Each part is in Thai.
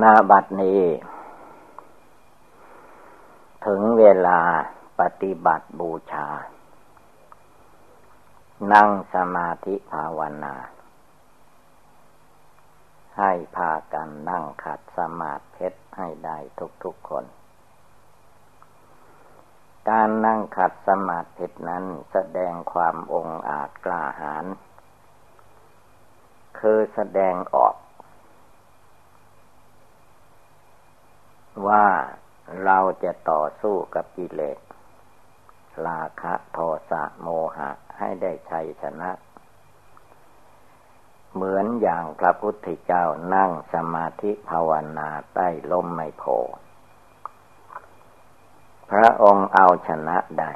นาบัดนี้ ถึงเวลาปฏิบัติบูชา นั่งสมาธิภาวนา ให้พากันนั่งขัดสมาธิให้ได้ทุกๆคน การนั่งขัดสมาธินั้นแสดงความองอาจกล้าหาญคือแสดงออก ว่าเราจะต่อสู้กับกิเลสราคะโทสะโมหะให้ได้ชัยชนะ เหมือนอย่างพระพุทธเจ้านั่งสมาธิภาวนาใต้ลมไมโพพระองค์เอาชนะได้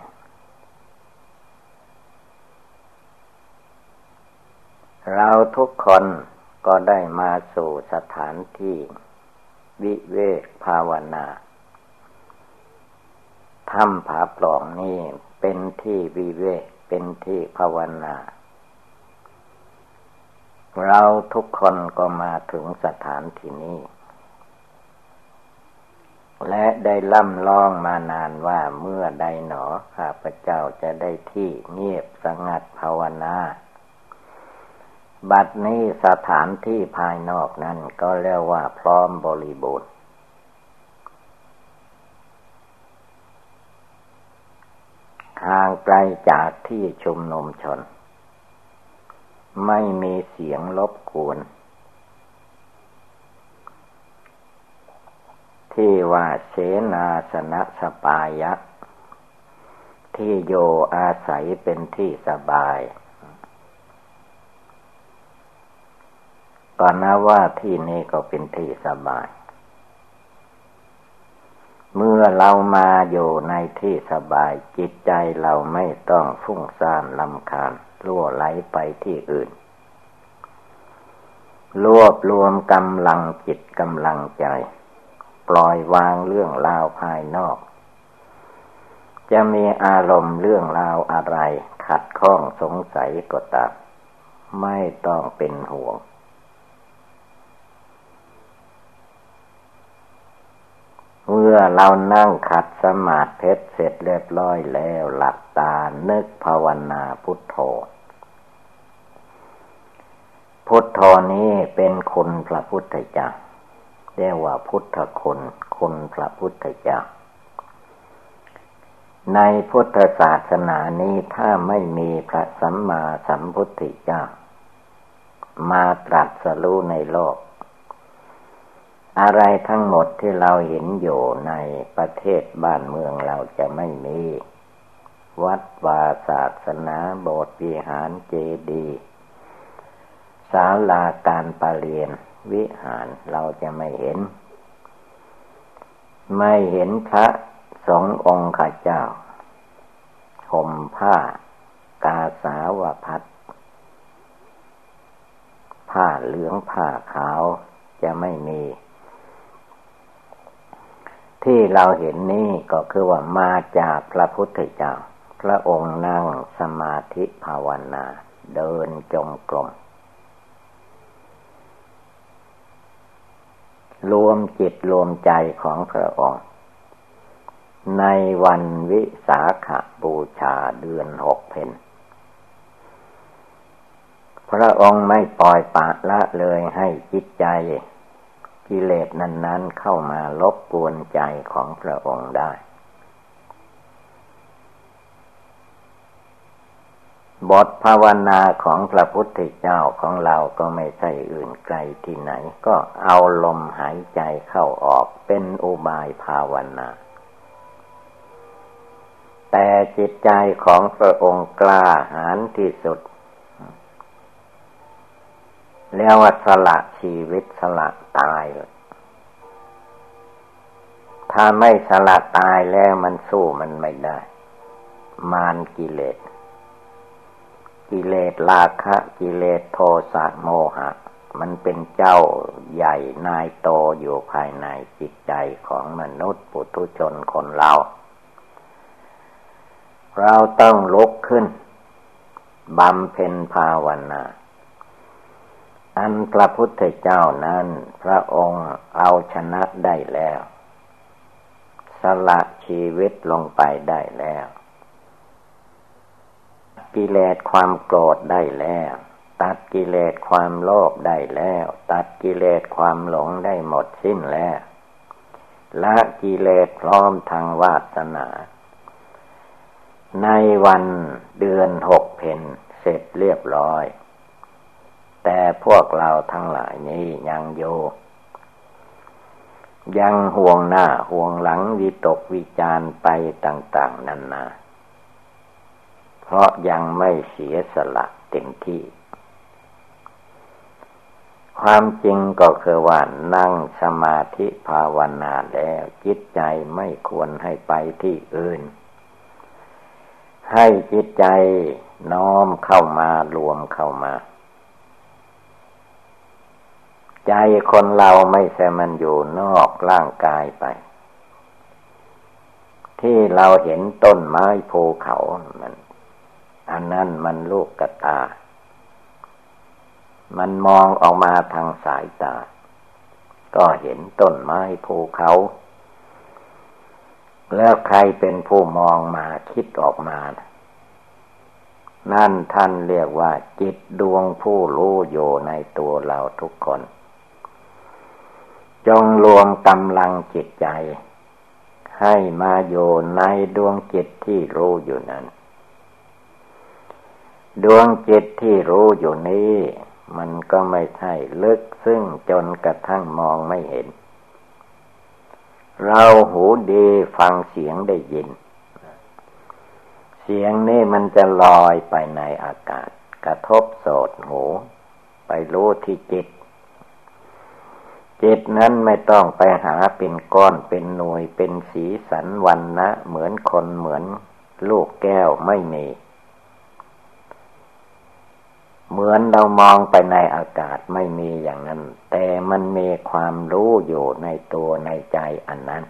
เราทุกคนก็ได้มาสู่สถานที่ วิเวกภาวนาถ้ำผาปล่องนี่เป็นที่วิเวกเป็นที่ภาวนา เราทุกคนก็มาถึงสถานที่นี้ และได้ล่ำล่องมานานว่าเมื่อใดหนอข้าพเจ้าจะได้ที่เงียบสงัดภาวนา บัดนี้สถานที่ภายนอกนั้นก็เรียกว่าพร้อมบริบูรณ์ ห่างไกลจากที่ชุมนุมชน ไม่มีเสียงรบกวนที่ว่าเสนาสนะสปายะ ที่โยอาศัยเป็นที่สบาย ก็นะว่าที่นี้ก็เป็นที่สบาย เมื่อเรามาอยู่ในที่สบาย จิตใจเราไม่ต้องฟุ้งซ่านลำคาญล่วไหลไปที่อื่น รวบรวมกำลังจิตกำลังใจ ปล่อยวางเรื่องราวภายนอก จะมีอารมณ์เรื่องราวอะไร ขัดข้องสงสัยก็ตามไม่ต้องเป็นห่วง เมื่อเรานั่งขัดสมาธิเสร็จเรียบร้อยแล้วหลับตา นึกภาวนาพุทโธ พุทโธนี้เป็นคุณพระพุทธเจ้าเรียกว่าพุทธคุณ คุณพระพุทธเจ้า ในพุทธศาสนานี้ถ้าไม่มีพระสัมมาสัมพุทธเจ้า มาตรัสรู้ในโลก อะไรทั้งหมดที่เราเห็นอยู่ในประเทศบ้านเมืองเราจะไม่มี วัดวาศาสนาโบสถ์วิหารเจดีย์ศาลาการประเรียนวิหารเราจะไม่เห็น ไม่เห็นพระสององค์ข้าเจ้าห่มผ้ากาสาวพัดผ้าเหลืองผ้าขาวจะไม่มี ที่เราเห็นนี่ก็คือว่ามาจากพระพุทธเจ้า พระองค์นั่งสมาธิภาวนา เดินจงกรมรวมจิตรวมใจของพระองค์ ในวันวิสาขบูชาเดือนหกเพนพระองค์ไม่ปล่อยปะละเลยให้จิตใจ กิเลสนั้น ๆ เข้ามาลบกวนใจของพระองค์ได้ บทภาวนาของพระพุทธเจ้าของเราก็ไม่ใช่อื่นไกลที่ไหน ก็เอาลมหายใจเข้าออกเป็นอุบายภาวนาแต่จิตใจของพระองค์กล้าหาญที่สุด แล้วว่าสละชีวิตสละ ตาย ถ้าไม่สละตายแล้วมันสู้มันไม่ได้ มานกิเลส กิเลสราคะ กิเลสโทสะโมหะ มันเป็นเจ้าใหญ่นายโตอยู่ภายในจิตใจของมนุษย์ปุถุชนคนเรา เราต้องลุกขึ้นบำเพ็ญภาวนา อันพระพุทธเจ้านั้น พระองค์เอาชนะได้แล้ว สละชีวิตลงไปได้แล้วกิเลสความโกรธได้แล้ว ตัดกิเลสความโลภได้แล้ว ตัดกิเลสความหลงได้หมดสิ้นแล้วละกิเลสพร้อมทางวาสนา ในวันเดือนหกเพนเสร็จเรียบร้อย แต่พวกเราทั้งหลายนี้ยังโย ยังห่วงหน้าห่วงหลังวิตกวิจารไปต่าง ๆ นันนา เพราะยังไม่เสียสละเต็มที่ ความจริงก็คือว่านั่งสมาธิภาวนาแล้วจิตใจไม่ควรให้ไปที่อื่น ให้จิตใจน้อมเข้ามารวมเข้ามา ใจคนเราไม่ใช่มันอยู่นอกร่างกายไป ที่เราเห็นต้นไม้ภูเขามันอันนั้นมันลูกกระตา มันมองออกมาทางสายตา ก็เห็นต้นไม้ภูเขา แล้วใครเป็นผู้มองมาคิดออกมา นั่นท่านเรียกว่า จิตดวงผู้รู้อยู่ในตัวเราทุกคน จงรวมกำลังจิตใจ ให้มาอยู่ในดวงจิตที่รู้อยู่นั้น ดวงจิตที่รู้อยู่นี้ มันก็ไม่ใช่ลึกซึ่งจนกระทั่งมองไม่เห็น เราหูดีฟังเสียงได้ยิน เสียงนี่มันจะลอยไปในอากาศ กระทบโสดหู ไปรู้ที่จิต จิตนั้นไม่ต้องไปหาเป็นก้อนเป็นหน่วยเป็นสีสันวันนะเหมือนคนเหมือนลูกแก้วไม่มี เหมือนเรามองไปในอากาศไม่มีอย่างนั้น แต่มันมีความรู้อยู่ในตัวในใจอันนั้น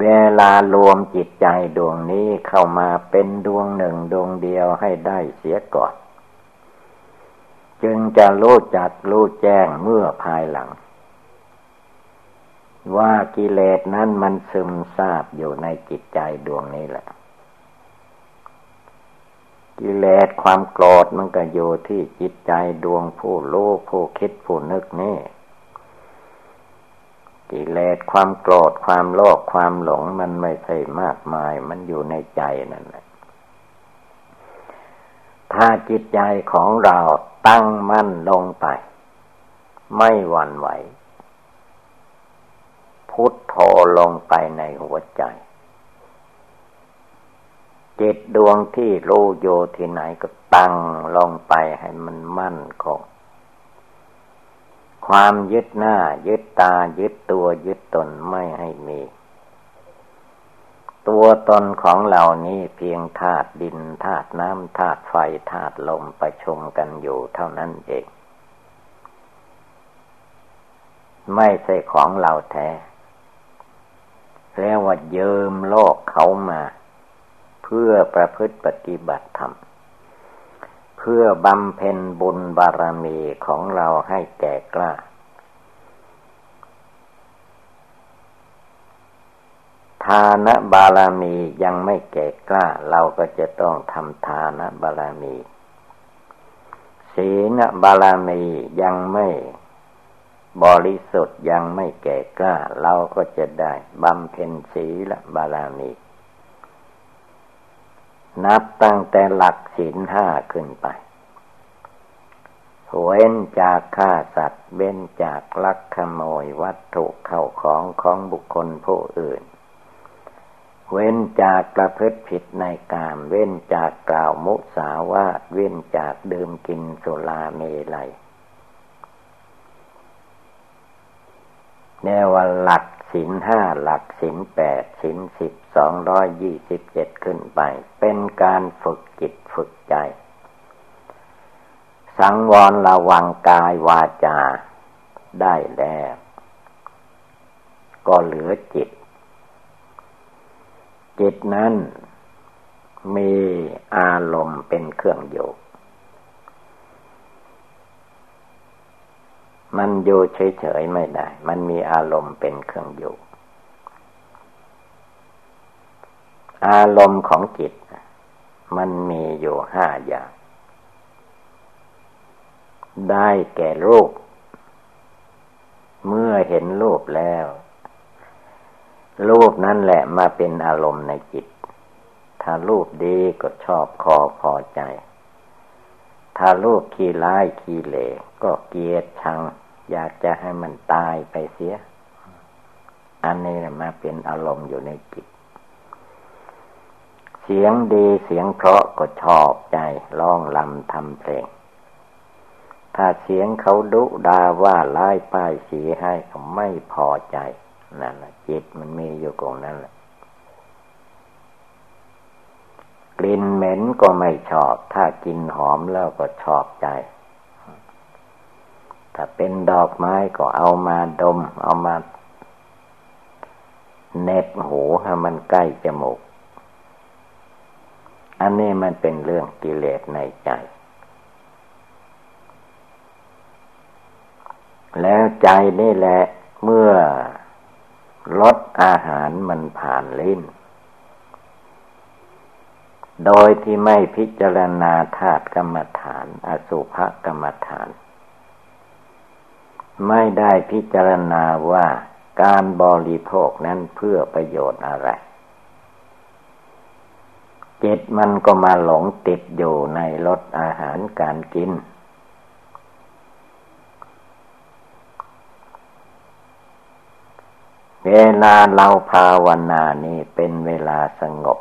เวลารวมจิตใจดวงนี้เข้ามาเป็นดวงหนึ่งดวงเดียวให้ได้เสียก่อน จึงจะรู้จักรู้แจ้งเมื่อภายหลัง ว่ากิเลสนั้นมันซึมซาบอยู่ในจิตใจดวงนี้แหละ กิเลสความโกรธมันก็อยู่ที่จิตใจดวงผู้รู้ผู้คิดผู้นึกนี่กิเลสความโกรธความโลภความหลงมันไม่ใช่มากมาย มันอยู่ในใจนั่นแหละถ้าจิตใจของเรา ตั้งมั่นลงไป ไม่หวั่นไหว พุทโธลงไปในหัวใจ จิตดวงที่รู้โยที่ไหนก็ตั้งลงไปให้มันมั่นคงความยึดหน้า ยึดตายึดตัวยึดตนไม่ให้มี ตัวตนของเหล่านี้เพียงธาตุดินธาตุน้ำธาตุไฟธาตุลมประชุมกันอยู่เท่านั้นเอง ไม่ใช่ของเราแท้แล้วว่าเยิมโลกเขามา เพื่อประพฤติปฏิบัติธรรม เพื่อบำเพ็ญบุญบารมีของเราให้แก่กล้า ทานบารมียังไม่แก่กล้า เราก็จะต้องทำทานบารมีศีลบารมียังไม่บริสุทธิ์ยังไม่แก่กล้า เราก็จะได้บำเพ็ญศีลบารมี นับตั้งแต่หลักศีลห้าขึ้นไปเว้นจากฆ่าสัตว์ เว้นจากลักขโมยวัตถุเข้าของของบุคคลผู้อื่น เว้นจากประพฤติผิดในกาม เว้นจากกล่าวมุสาวาทเว้นจากดื่มกินสุราเมลัยแนวหลักสินห้าหลักสินแปดสินสิบสองร้อยยี่สิบเจ็ดขึ้นไป เป็นการฝึกจิตฝึกใจ สังวรระวังกายวาจาได้แล้ว ก็เหลือจิต จิตนั้น มีอารมณ์เป็นเครื่องโยกมันอยู่เฉยๆไม่ได้ มันมีอารมณ์เป็นเครื่องอยู่ อารมณ์ของจิต มันมีอยู่ห้าอย่าง ได้แก่รูป เมื่อเห็นรูปแล้ว รูปนั่นแหละมาเป็นอารมณ์ในจิต ถ้ารูปดีก็ชอบคอพอใจ ถ้ารูปขี้ร้ายขี้เหล่ก็เกลียดชัง อยากจะให้มันตายไปเสีย อันนี้มาเป็นอารมณ์อยู่ในจิต เสียงดีเสียงเพราะก็ชอบใจร้องลำทำเพลง ถ้าเสียงเขาดุดาว่าไล่ป้ายสีให้เขาไม่พอใจ นั่นแหละจิตมันมีอยู่ตรงนั้นแหละกลิ่นเหม็นก็ไม่ชอบ ถ้ากินหอมแล้วก็ชอบใจ ถ้าเป็นดอกไม้ก็เอามาดม เอามาเน็บหูให้มันใกล้จมูก อันนี้มันเป็นเรื่องกิเลสในใจ แล้วใจนี่แหละเมื่อ ลดอาหารมันผ่านลิ้น โดยที่ไม่พิจารณาธาตุกรรมฐาน อสุภกรรมฐาน ไม่ได้พิจารณาว่าการบริโภคนั้นเพื่อประโยชน์อะไร จิตมันก็มาหลงติดอยู่ในรสอาหารการกิน เวลาเราภาวนานี่เป็นเวลาสงบ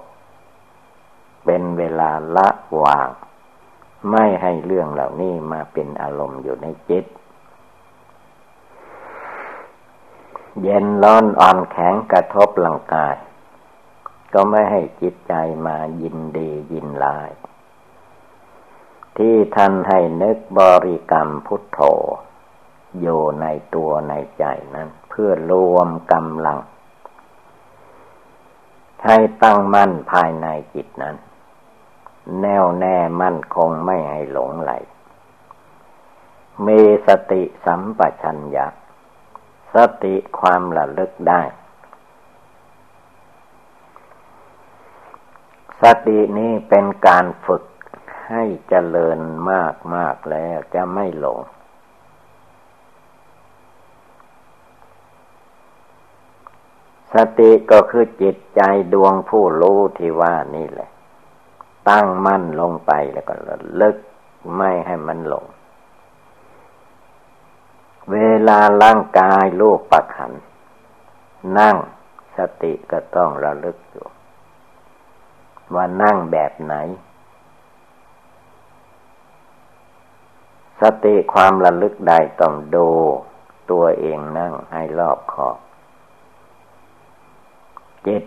เป็นเวลาละวาง ไม่ให้เรื่องเหล่านี้มาเป็นอารมณ์อยู่ในจิต เย็นร้อนอ่อนแข็งกระทบร่างกาย ก็ไม่ให้จิตใจมายินดียินลาย ที่ท่านให้นึกบริกรรมพุทโธอยู่ในตัวในใจนั้น พื่อรวมกำลัง ให้ตั้งมั่นภายในจิตนั้น แน่วแน่มั่นคงไม่ให้หลงไหล มีสติสัมปชัญญะ สติความระลึกได้ สตินี้เป็นการฝึกให้เจริญมากมากแล้วจะไม่หลง สติก็คือจิตใจดวงผู้รู้ที่ว่านี่แหละ ตั้งมั่นลงไปแล้วก็ระลึกไม่ให้มันหลง เวลาร่างกายลูกประขัน นั่งสติก็ต้องระลึกอยู่ ว่านั่งแบบไหน สติความระลึกได้ต้องดูตัวเองนั่งให้รอบขอบ จิต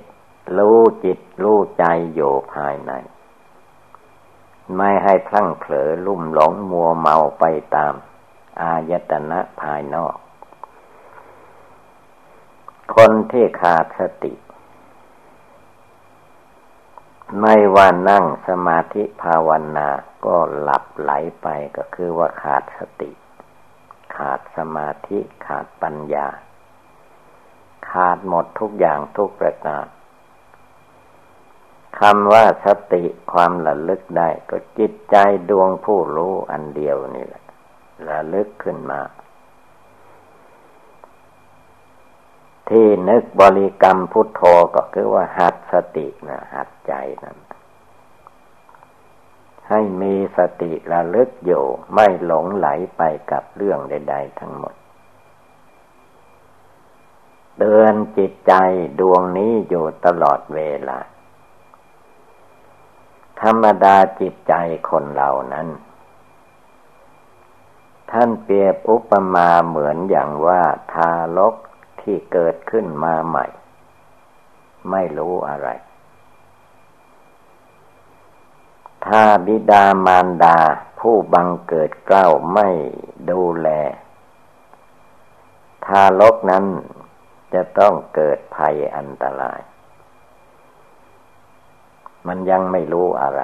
รู้จิตรู้ใจอยู่ภายใน ไม่ให้พลั้งเผลอลุ่มหลงมัวเมาไปตาม อายตนะภายนอก คนที่ขาดสติ ไม่ว่านั่งสมาธิภาวนาก็หลับไหลไปก็คือว่าขาดสติ ขาดสมาธิขาดปัญญา ขาดหมดทุกอย่างทุกประการคำว่าสติความระลึกได้ ก็จิตใจดวงผู้รู้อันเดียวนี่แหละระลึกขึ้นมา ที่นึกบริกรรมพุทโธก็คือว่าหัดสตินะหัดใจนั่นให้มีสติระลึกอยู่ ไม่หลงไหลไปกับเรื่องใด ๆ ทั้งหมด เตือนจิตใจดวงนี้อยู่ตลอดเวลา ธรรมดาจิตใจคนเรานั้น ท่านเปรียบอุปมาเหมือนอย่างว่าทารกที่เกิดขึ้นมาใหม่ ไม่รู้อะไร ถ้าบิดามารดาผู้บังเกิดเกล้าไม่ดูแล ทารกนั้น จะต้องเกิดภัยอันตราย มันยังไม่รู้อะไร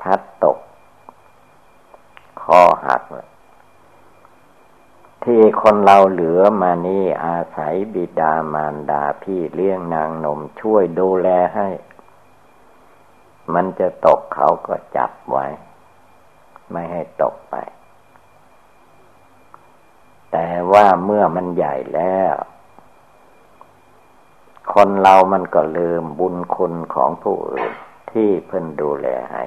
พัดตก คอหัก ที่คนเราเหลือมานี่อาศัยบิดามารดาพี่เลี้ยงนางนมช่วยดูแลให้ มันจะตกเขาก็จับไว้ ไม่ให้ตกไป แต่ว่าเมื่อมันใหญ่แล้ว คนเรามันก็ลืมบุญคุณของผู้อื่นที่เพิ่นดูแลให้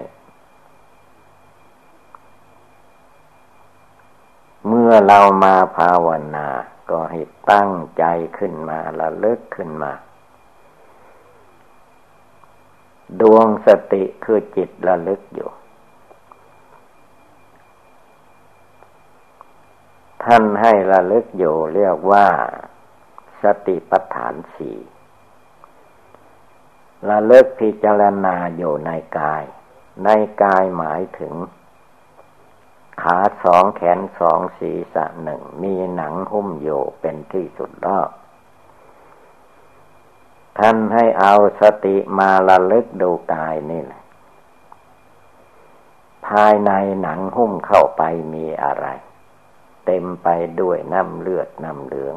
เมื่อเรามาภาวนา ก็ให้ตั้งใจขึ้นมาละเลึกขึ้นมา ดวงสติคือจิตระลึกอยู่ ท่านให้ระลึกอยู่เรียกว่า สติปัฏฐานสี่ระลึกพิจารณาอยู่ในกาย ในกายหมายถึง ขาสองแขนสองศีรษะหนึ่ง มีหนังหุ้มอยู่เป็นที่สุดรอบท่านให้เอาสติมาระลึกดูกายนี่แหละ ภายในหนังหุ้มเข้าไปมีอะไร เต็มไปด้วยน้ำเลือดน้ำเหลือง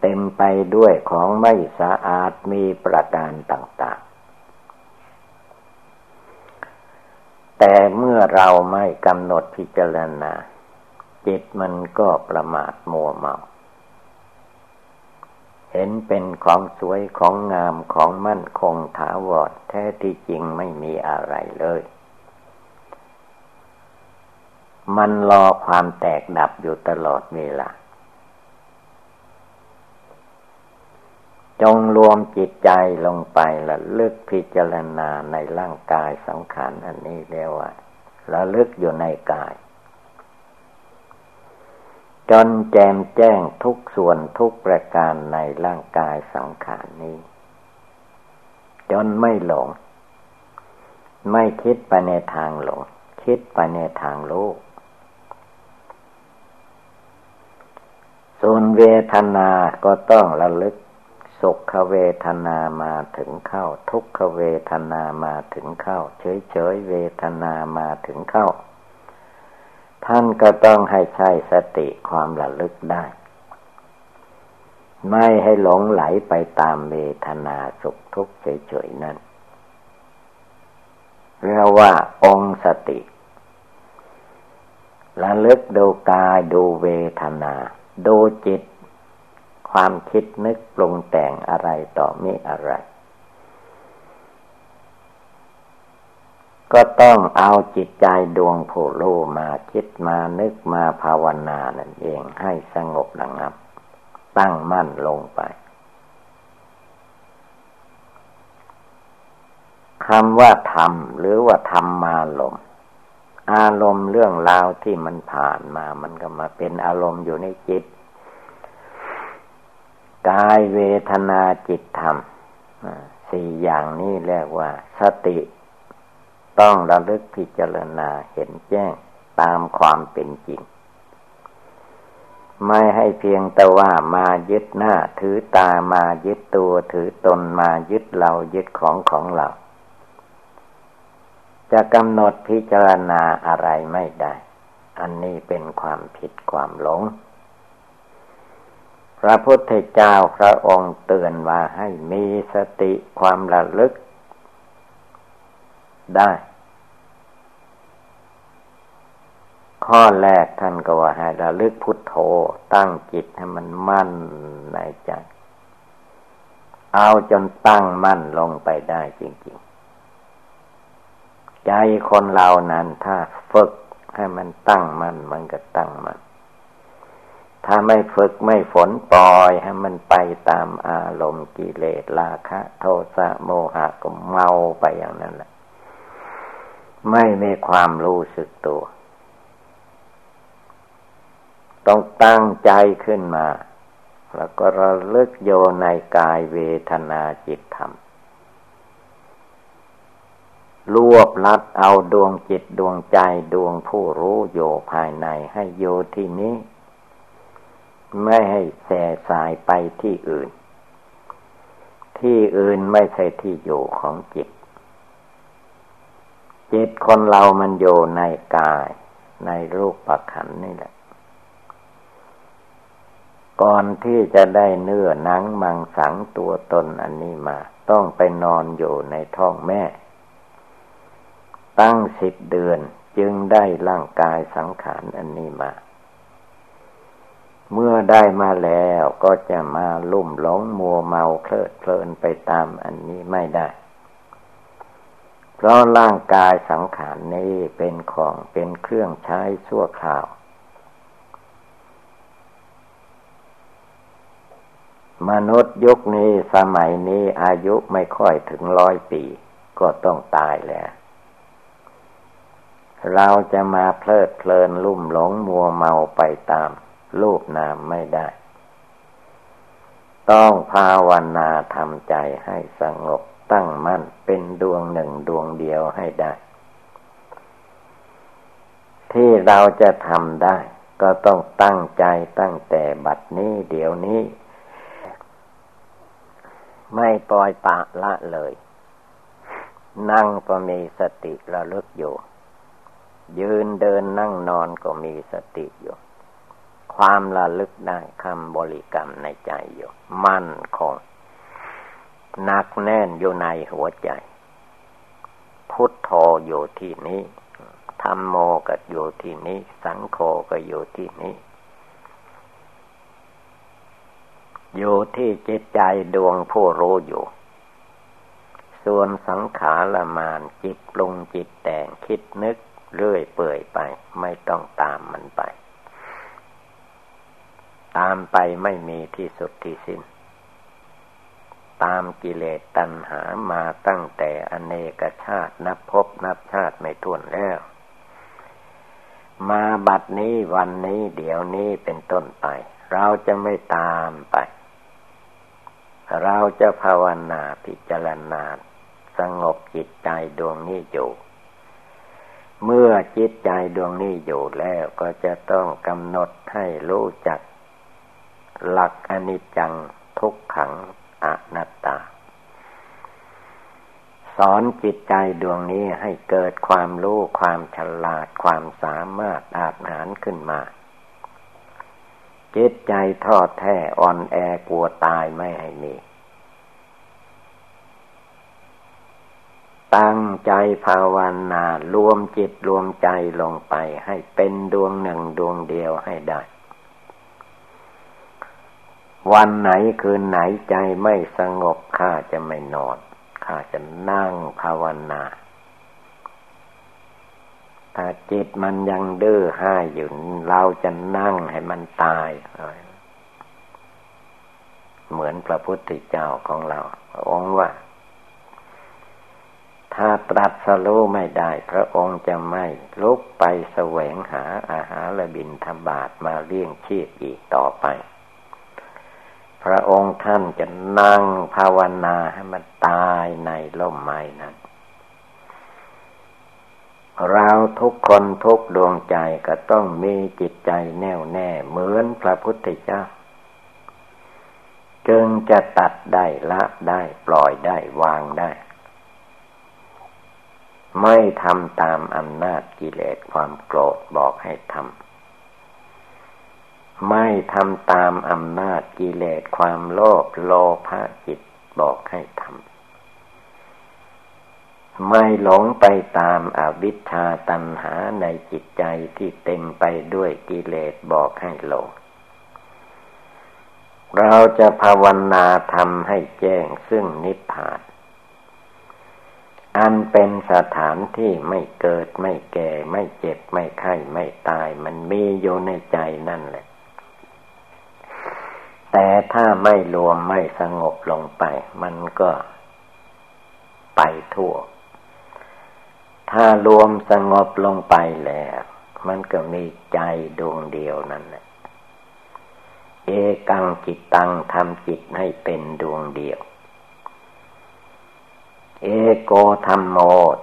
เต็มไปด้วยของไม่สะอาดมีประการต่างๆ แต่เมื่อเราไม่กำหนดพิจารณา จิตมันก็ประมาทมัวเมา เห็นเป็นของสวยของงามของมั่นคงถาวรแท้ที่จริงไม่มีอะไรเลย มันรอความแตกดับอยู่ตลอดเวลาจงรวมจิตใจลงไปละลึกพิจารณาในร่างกายสังขารอันนี้เรียกว่าละลึกอยู่ในกาย จนแจมแจ้งทุกส่วนทุกประการในร่างกายสังขารนี้ จนไม่หลง ไม่คิดไปในทางหลง คิดไปในทางโลก ส่วนเวทนาก็ต้องระลึก สุขเวทนามาถึงเข้า ทุกขเวทนามาถึงเข้า เฉยเฉยเวทนามาถึงเข้า ท่านก็ต้องให้ใช้สติความระลึกได้ ไม่ให้หลงไหลไปตามเวทนาสุขทุกข์เฉยๆนั่นเรียกว่าองค์สติระลึกดูกายดูเวทนา ดูจิต ความคิดนึกปรุงแต่งอะไรต่อมีอะไร ก็ต้องเอาจิตใจดวงผู้รู้มาคิดมานึกมาภาวนานั่นเองให้สงบระงับ ตั้งมั่นลงไปคำว่าธรรมหรือว่าธรรมมาลม อารมณ์เรื่องราวที่มันผ่านมา มันก็มาเป็นอารมณ์อยู่ในจิต กายเวทนาจิตธรรมสี่อย่างนี้เรียกว่า สติ ต้องระลึกพิจารณาเห็นแจ้งตามความเป็นจริง ไม่ให้เพียงแต่ว่ามายึดหน้า ถือตามายึดตัวถือตนมายึดเรายึดของของเรา จะกำหนดพิจารณาอะไรไม่ได้ อันนี้เป็นความผิดความหลง พระพุทธเจ้าพระองค์เตือนว่าให้มีสติความระลึกได้ ข้อแรกท่านก็ว่าให้ระลึกพุทโธตั้งจิตให้มันมั่นในใจ เอาจนตั้งมั่นลงไปได้จริง ใจคนเรานั้นถ้าฝึกให้มันตั้งมันมันก็ตั้งมั่นถ้าไม่ฝึกไม่ฝนปล่อยให้มันไปตามอารมณ์กิเลสราคะ โทสะโมหะก็เมาไปอย่างนั้นแหละไม่มีความรู้สึกตัว ต้องตั้งใจขึ้นมา แล้วก็ระลึกโยในกายเวทนาจิตธรรม รวบลัดเอาดวงจิตดวงใจดวงผู้รู้โยภายในให้โยที่นี้ ไม่ให้แส่สายไปที่อื่น ที่อื่นไม่ใช่ที่อยู่ของจิต จิตคนเรามันอยู่ในกาย ในรูปประขันนี่แหละ ก่อนที่จะได้เนื้อหนังมังสังตัวตนอันนี้มา ต้องไปนอนอยู่ในท้องแม่ ตั้งสิบเดือนจึงได้ร่างกายสังขารอันนี้มา เมื่อได้มาแล้วก็จะมาลุ่มหลงมัวเมาเพลิดเพลินไปตามอันนี้ไม่ได้ เพราะร่างกายสังขารนี้เป็นของเป็นเครื่องใช้ชั่วคราว มนุษย์ยุคนี้สมัยนี้อายุไม่ค่อยถึงร้อยปี ก็ต้องตายแล้ว เราจะมาเพลิดเพลินลุ่มหลงมัวเมาไปตามรูปนามไม่ได้ ต้องภาวนาทำใจให้สงบตั้งมั่นเป็นดวงหนึ่งดวงเดียวให้ได้ ที่เราจะทำได้ ก็ต้องตั้งใจตั้งแต่บัดนี้เดี๋ยวนี้ ไม่ปล่อยปะละเลย นั่งก็มีสติระลึกอยู่ ยืนเดินนั่งนอนก็มีสติอยู่ ความระลึกได้คำบริกรรมในใจอยู่ มั่นคงหนักแน่นอยู่ในหัวใจ พุทโธอยู่ที่นี้ธรรมโมก็อยู่ที่นี้ สังโฆก็อยู่ที่นี้ อยู่ที่จิตใจดวงผู้รู้อยู่ ส่วนสังขารมานจิตปรุงจิตแต่งคิดนึก เรื่อยเปื่อยไป ไม่ต้องตามมันไป ตามไปไม่มีที่สุดที่สิ้น ตามกิเลสตัณหามาตั้งแต่อเนกชาตินับพบนับชาติไม่ท้วนแล้ว มาบัดนี้วันนี้เดี๋ยวนี้เป็นต้นไป เราจะไม่ตามไปเราจะภาวนาพิจารณา สงบจิตใจดวงนี้อยู่ เมื่อจิตใจดวงนี้อยู่แล้วก็จะต้องกำหนดให้รู้จัก หลักอนิจจังทุกขังอนัตตา สอนจิตใจดวงนี้ให้เกิดความรู้ความฉลาดความสามารถอาจหารขึ้นมา จิตใจทอดแท้อ่อนแอกลัวตายไม่ให้มี ตั้งใจภาวนา รวมจิตรวมใจลงไป ให้เป็นดวงหนึ่งดวงเดียวให้ได้ วันไหนคืนไหนใจไม่สงบข้าจะไม่นอนข้าจะนั่งภาวนาถ้าจิตมันยังดื้อห้าอยู่ เราจะนั่งให้มันตายเหมือนพระพุทธเจ้าของเรา องค์ว่า ถ้าตรัสรู้ไม่ได้ พระองค์จะไม่ลุกไปแสวงหาอาหารและบินธบาตมาเลี้ยงชีพอีกต่อไป พระองค์ท่านจะนั่งภาวนาให้มันตายในล่มไม้นั้น เราทุกคนทุกดวงใจก็ต้องมีจิตใจแน่วแน่เหมือนพระพุทธเจ้าจึงจะตัดได้ละได้ปล่อยได้วางได้ ไม่ทำตามอำนาจกิเลสความโกรธบอกให้ทำไม่ทำตามอำนาจกิเลสความโลภโลภะจิตบอกให้ทำไม่หลงไปตามอาวิชชาตัณหาในจิตใจที่เต็มไปด้วยกิเลสบอกให้หลงเราจะภาวนาทำให้แจ้งซึ่งนิพพาน อันเป็นสถานที่ไม่เกิดไม่แก่ ไม่เจ็บไม่ไข้ไม่ตาย มันมีอยู่ในใจนั่นแหละ แต่ถ้าไม่รวมไม่สงบลงไป มันก็ไปทั่ว ถ้ารวมสงบลงไปแล้ว มันก็มีใจดวงเดียวนั่นแหละ เอกังจิตตังทำจิตให้เป็นดวงเดียว เอโกธรรมโม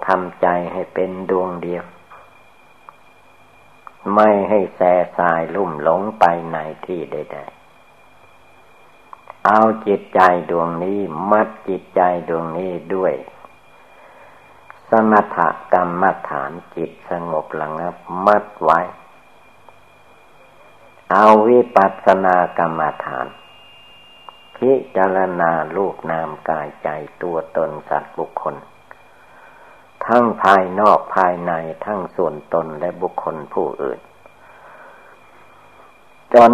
ทำใจให้เป็นดวงเดียว ไม่ให้แสสายลุ่มหลงไปในที่ใดๆเอาจิตใจดวงนี้มัดจิตใจดวงนี้ด้วย สมถกรรมฐานจิตสงบระงับ มัดไว้ เอาวิปัสสนากรรมฐาน พิจารณาลูกนามกายใจตัวตนสัตว์บุคคล ทั้งภายนอกภายในทั้งส่วนตนและบุคคลผู้อื่น จน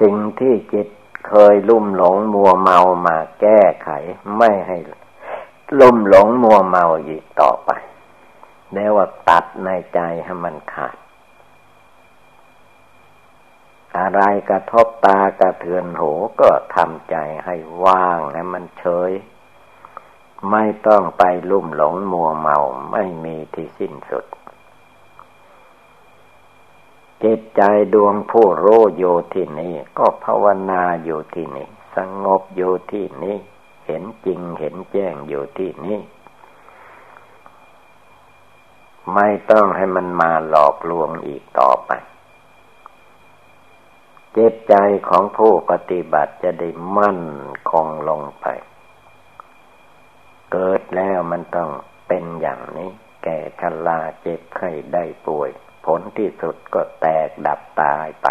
สิ่งที่จิตเคยลุ่มหลงมัวเมามาแก้ไขไม่ให้ลุ่มหลงมัวเมาอีกต่อไปแล้วว่าตัดในใจให้มันขาด อะไรกระทบตากระเทือนหูก็ทำใจให้ว่างให้มันเฉย ไม่ต้องไปลุ่มหลงมัวเมาไม่มีที่สิ้นสุด จิตใจดวงผู้รู้อยู่ที่นี้ ก็ภาวนาอยู่ที่นี้สงบอยู่ที่นี้เห็นจริงเห็นแจ้งอยู่ที่นี้ไม่ต้องให้มันมาหลอกลวงอีกต่อไป จิตใจของผู้ปฏิบัติจะได้มั่นคงลงไป เกิดแล้วมันต้องเป็นอย่างนี้ แก่ชราเจ็บไข้ได้ป่วย ผลที่สุดก็แตกดับตายไป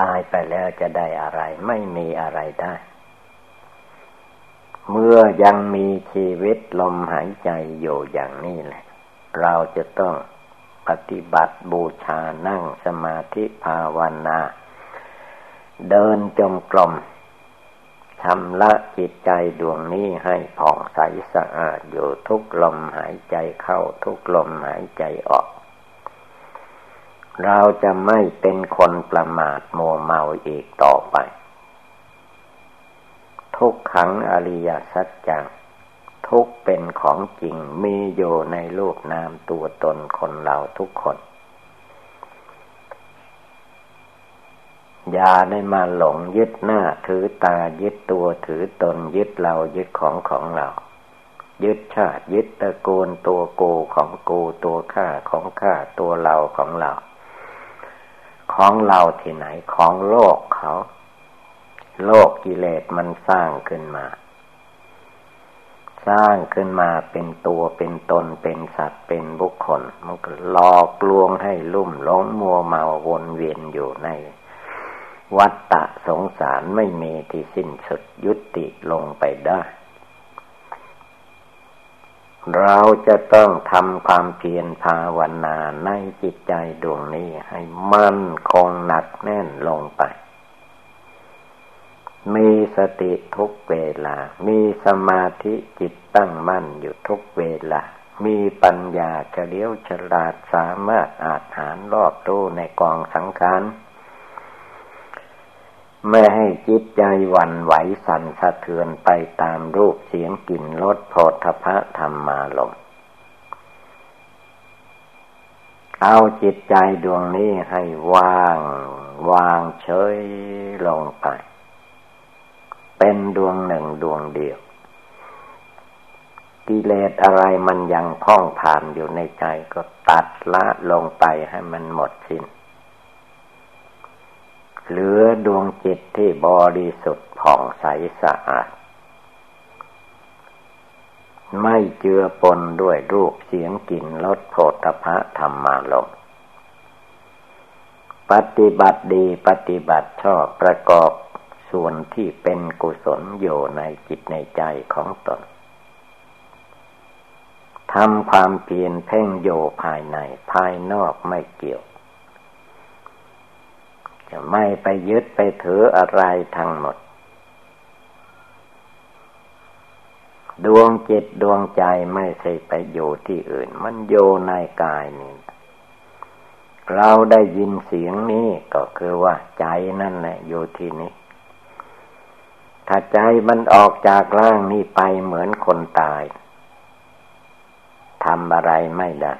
ตายไปแล้วจะได้อะไร ไม่มีอะไรได้ เมื่อยังมีชีวิตลมหายใจอยู่อย่างนี้แหละ เราจะต้อง ปฏิบัติบูชานั่งสมาธิภาวนา เดินจมกลมชำระจิตใจดวงนี้ให้ผ่องใสสะอาดอยู่ทุกลมหายใจเข้าทุกลมหายใจออก เราจะไม่เป็นคนประมาทโมเมาอีกต่อไป ทุกขังอริยสัจจัง ทุกเป็นของจริงมีอยู่ในรูปนามตัวตนคนเราทุกคน อย่าได้มาหลงยึดหน้าถือตายึดตัวถือตนยึดเรายึดของของเรา ยึดชาติยึดตระกูลตัวโกของโกตัวข้าของข้าตัวเราของเรา ของเราที่ไหนของโลกเขา โลกกิเลสมันสร้างขึ้นมา สร้างขึ้นมาเป็นตัวเป็นตนเป็นสัตว์เป็นบุคคล มันก็หลอกลวงให้ลุ่มหลงมัวเมาวนเวียนอยู่ใน วัฏฏะสงสารไม่มีที่สิ้นสุดยุติลงไปได้ เราจะต้องทำความเพียรภาวนาในจิตใจดวงนี้ให้มั่นคงหนักแน่นลงไป มีสติทุกเวลา มีสมาธิจิตตั้งมั่นอยู่ทุกเวลา มีปัญญาเฉลียวฉลาดสามารถอาจหารรอบตู้ในกองสังขารไม่ให้จิตใจหวั่นไหวสั่นสะเทือนไปตามรูปเสียงกลิ่นรสโผฏฐะธรรมาลมเอาจิตใจดวงนี้ให้ว่าง วางเฉยลงไป เป็นดวงหนึ่งดวงเดียว กิเลสอะไรมันยังพ่องผ่านอยู่ในใจก็ตัดละลงไปให้มันหมดสิน้น เหลือดวงจิตที่บริสุทธิ์ผ่องใสสะอาด ไม่เจือปนด้วยรูปเสียงกลิ่นรสโผฏฐะธรรมารมปฏิบัติดีปฏิบัติชอบประกอบ ส่วนที่เป็นกุศลอยู่ในจิตในใจของตนทำความเปลี่ยนเพ่งโยภายใน ภายนอกไม่เกี่ยว จะไม่ไปยึดไปถืออะไรทั้งหมด ดวงจิตดวงใจไม่ใช่ไปอยู่ที่อื่น มันโยในกายนี่เราได้ยินเสียงนี้ก็คือว่าใจนั่นแหละอยู่ที่นี้ ถ้าใจมันออกจากร่างนี้ไปเหมือนคนตายทำอะไรไม่ได้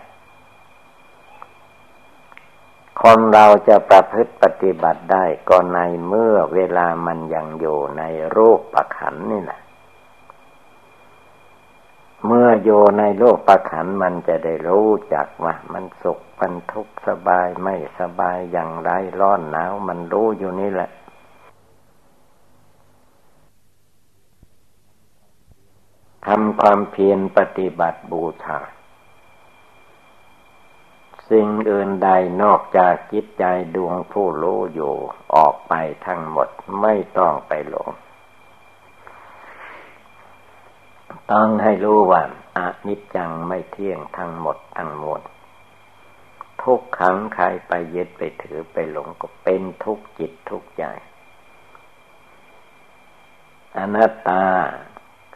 คนเราจะประพฤติปฏิบัติได้ก็ในเมื่อเวลามันยังอยู่ในรูปประขันนี่แหละ เมื่อโยในโลกประขันมันจะได้รู้จักว่า มันสุขมันทุกข์สบายไม่สบายอย่างไรร้อนหนาวมันรู้อยู่นี่แหละ ทำความเพียรปฏิบัติบูชา สิ่งอื่นใดนอกจากจิตใจดวงผู้รู้อยู่ออกไปทั้งหมดไม่ต้องไปหลง ต้องให้รู้ว่าอานิจจังไม่เที่ยงทั้งหมดทั้งมวลทุกขังใครไปยึดไปถือไปหลงก็เป็นทุกจิตทุกใจอนัตตา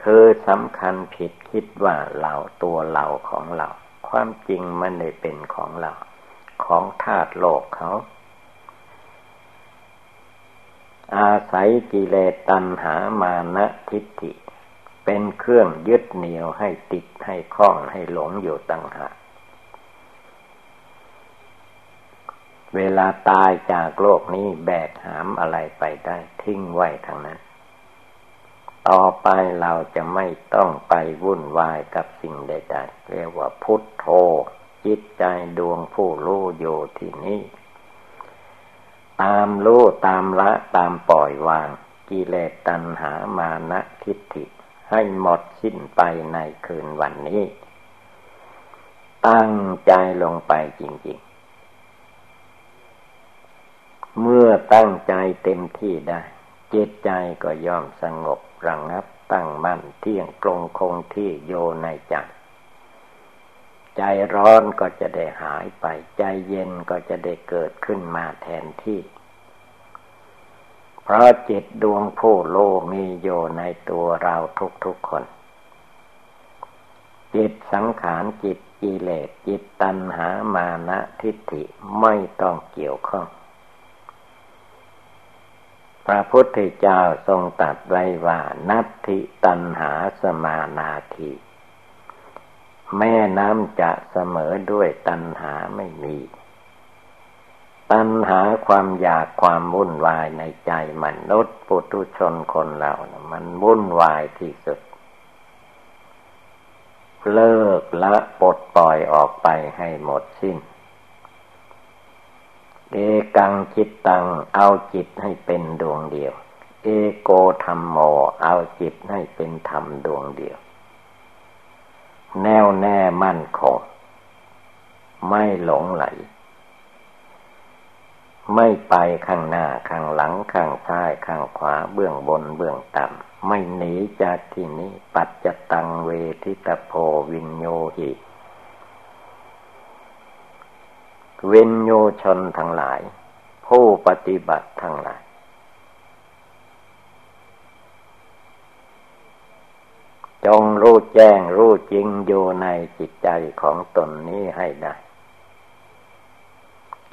คือสำคัญผิดคิดว่าเราตัวเราของเรา ความจริงมันไม่เป็นของเรา ของธาตุโลกเขา อาศัยกิเลสตัณหามานะทิฏฐิ เป็นเครื่องยึดเหนี่ยวให้ติดให้คล้องให้หลงอยู่ตั้งหากเวลาตายจากโลกนี้แบกหามอะไรไปได้ทิ้งไว้ทางนั้น ต่อไปเราจะไม่ต้องไปวุ่นวายกับสิ่งใดๆ เรียกว่าพุทโธจิตใจดวงผู้รู้อยู่ที่นี่ตามรู้ตามละตามปล่อยวาง กิเลสตัณหามานะทิฏฐิ ให้หมดสิ้นไปในคืนวันนี้ ตั้งใจลงไปจริง ๆ เมื่อตั้งใจเต็มที่ได้จิตใจก็ย่อมสงบระงงับตั้งมั่นเที่ยงตรงคงที่โยในใจใจร้อนก็จะได้หายไป ใจเย็นก็จะได้เกิดขึ้นมาแทนที่ เพราะจิตดวงผู้โลมีโยในตัวเราทุกๆคน จิตสังขารจิตกิเลสจิตตัณหามานะทิฏฐิไม่ต้องเกี่ยวข้อง พระพุทธเจ้าทรงตัดไว้ว่านัตถิตันหาสมานาทีแม่น้ำจะเสมอด้วยตันหาไม่มี ตันหาความอยากความวุ่นวายในใจมนุษย์ปุถุชนคนเรานะมันวุ่นวายที่สุด เลิกละปลดปล่อยออกไปให้หมดสิ้น เอกังจิตตัง เอาจิตให้เป็นดวงเดียว เอโกธรรมโม เอาจิตให้เป็นธรรมดวงเดียว แน่วแน่มั่นคง ไม่หลงไหล ไม่ไปข้างหน้าข้างหลังข้างซ้ายข้างขวาเบื้องบนเบื้องต่ำไม่หนีจากที่นี้ ปัจจตังเวทิตโพวินโยหิ เวนโยชนทั้งหลาย ผู้ปฏิบัติทั้งหลาย จงรู้แจ้งรู้จริงอยู่ในจิตใจของตนนี้ให้ได้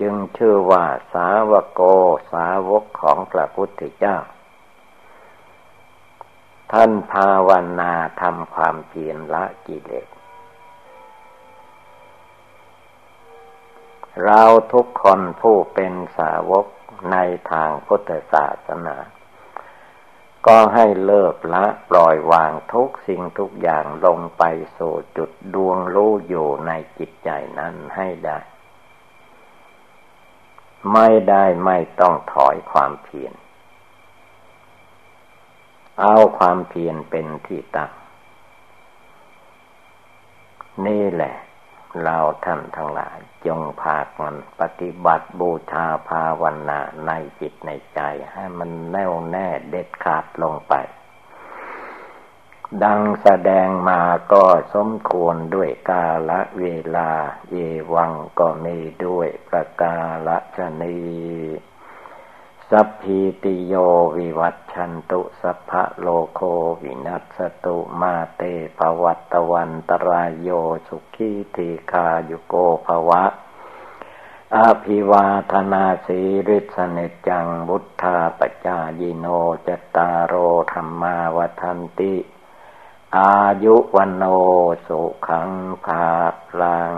จึงชื่อว่าสาวโกสาวกของพระพุทธเจ้า ท่านภาวนาทำความเพียรละกิเลส เราทุกคนผู้เป็นสาวกในทางพุทธศาสนา ก็ให้เลิกละปล่อยวางทุกสิ่งทุกอย่างลงไปสู่จุดดวงรู้อยู่ในจิตใจนั้นให้ได้ ไม่ได้ไม่ต้องถอยความเพียรเอาความเพียรเป็นที่ตั้งนี่แหละ เราท่านทั้งหลาย จงพากันปฏิบัติบูชาภาวนาในจิตในใจ ให้มันแน่วแน่เด็ดขาดลงไป ดังแสดงมาก็สมควรด้วยกาละเวลา เยวังก็มีด้วยประกาละชนี สัพพีติโยวิวัตชันตุสัพพะโลโควินัสตุมาเตภวัตวันตรายโยสุขีติคายุโกภวะอาภิวาธนาสีริสเนจังบุทธาปจายิโนจตารโรธรรมาวทันติ อายุวันโนสุขังภาลัง